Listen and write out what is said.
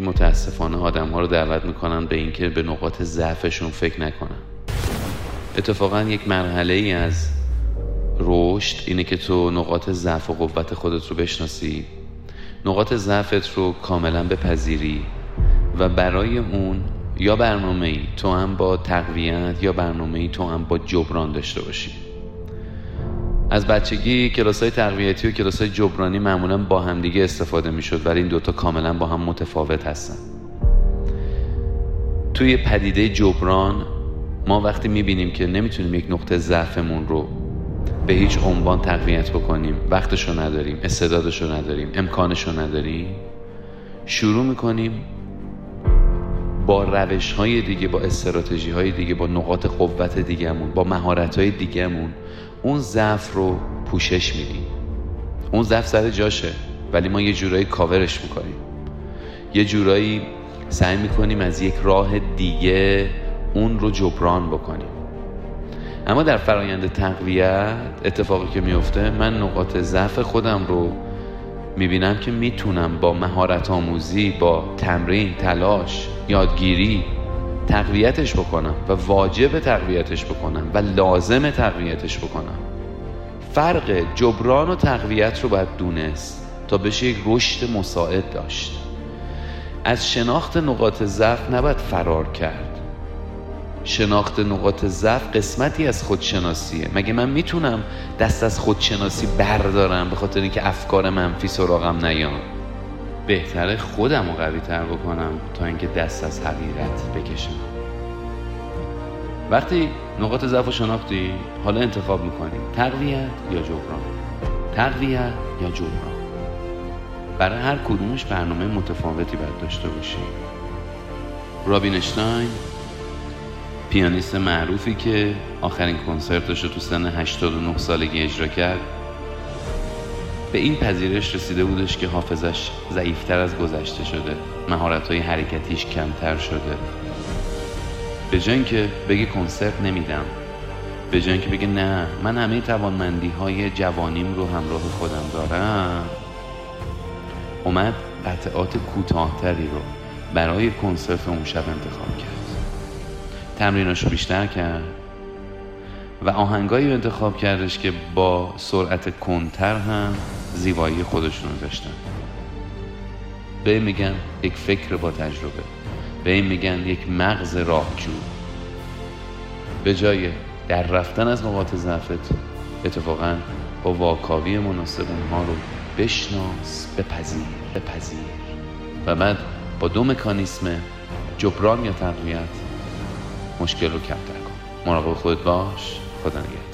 متاسفانه آدم ها رو دعوت می‌کنن به اینکه به نقاط ضعفشون فکر نکنن. اتفاقا یک مرحله ای از رشد اینه که تو نقاط ضعف و قوت خودت رو بشناسی. نقاط ضعفت رو کاملا بپذیری و برای اون یا برنامه ای تو هم با تقویت یا برنامه ای تو هم با جبران داشته باشی. از بچگی کلاس های تقویتی و کلاس های جبرانی معمولا با همدیگه استفاده می‌شد ولی این دوتا کاملا با هم متفاوت هستن. توی پدیده جبران ما وقتی می‌بینیم که نمی‌تونیم یک نقطه ضعفمون رو به هیچ عنوان تقویت بکنیم وقتشو نداریم استعدادشو نداریم امکانشو نداریم شروع می‌کنیم با روش های دیگه با استراتژی های دیگه با نقاط قوت دیگهمون با مهارت های دیگهمون اون ضعف رو پوشش میدیم اون ضعف سر جاشه ولی ما یه جورایی کاورش می‌کنیم. یه جورایی سعی می‌کنیم از یک راه دیگه اون رو جبران بکنیم. اما در فرایند تقویت اتفاقی که میفته من نقاط ضعف خودم رو می‌بینم که می‌تونم با مهارت آموزی با تمرین تلاش یادگیری تقویتش بکنم و واجب تقویتش بکنم و لازم تقویتش بکنم. فرق جبران و تقویت رو باید دونست تا بشه یک رشد مساعد داشت. از شناخت نقاط ضعف نباید فرار کرد. شناخت نقاط ضعف قسمتی از خودشناسیه. مگه من می‌تونم دست از خودشناسی بردارم به خاطر اینکه افکار منفی سراغم نیان؟ بهتره خودم رو قوی تر بکنم تا اینکه دست از حقیقت بکشم. وقتی نقاط ضعف رو شناختی حالا انتخاب می‌کنی تقویت یا جبران؟ تقویت یا جبران؟ برای هر کدومش برنامه متفاوتی باید داشته باشی. رابین اشتاین پیانیست معروفی که آخرین کنسرتش رو تو سن 89 سالگی اجرا کرد به این پذیرش رسیده بودش که حافظش ضعیفتر از گذشته شده. مهارت های حرکتیش کمتر شده. به جای که بگه کنسرت نمیدم. به جای که بگه نه من همه توانمندی های جوانیم رو همراه خودم دارم. اومد قطعات کوتاهتری رو برای کنسرت اون شب انتخاب کرد. تمریناشو بیشتر کرد و آهنگایی رو انتخاب کردش که با سرعت کنتر هم زیبایی خودشون رو داشتن. به این میگن یک فکر با تجربه. به این میگن یک مغز راهجو. به جای در رفتن از نقاط ضعفت اتفاقا با واکاوی مناسب اونها رو بشناس بپذیر بپذیر. و بعد با دو مکانیسم جبران یا تقویت مشکل رو کمتر کن. مراقب خودت باش. خدا نگهدار.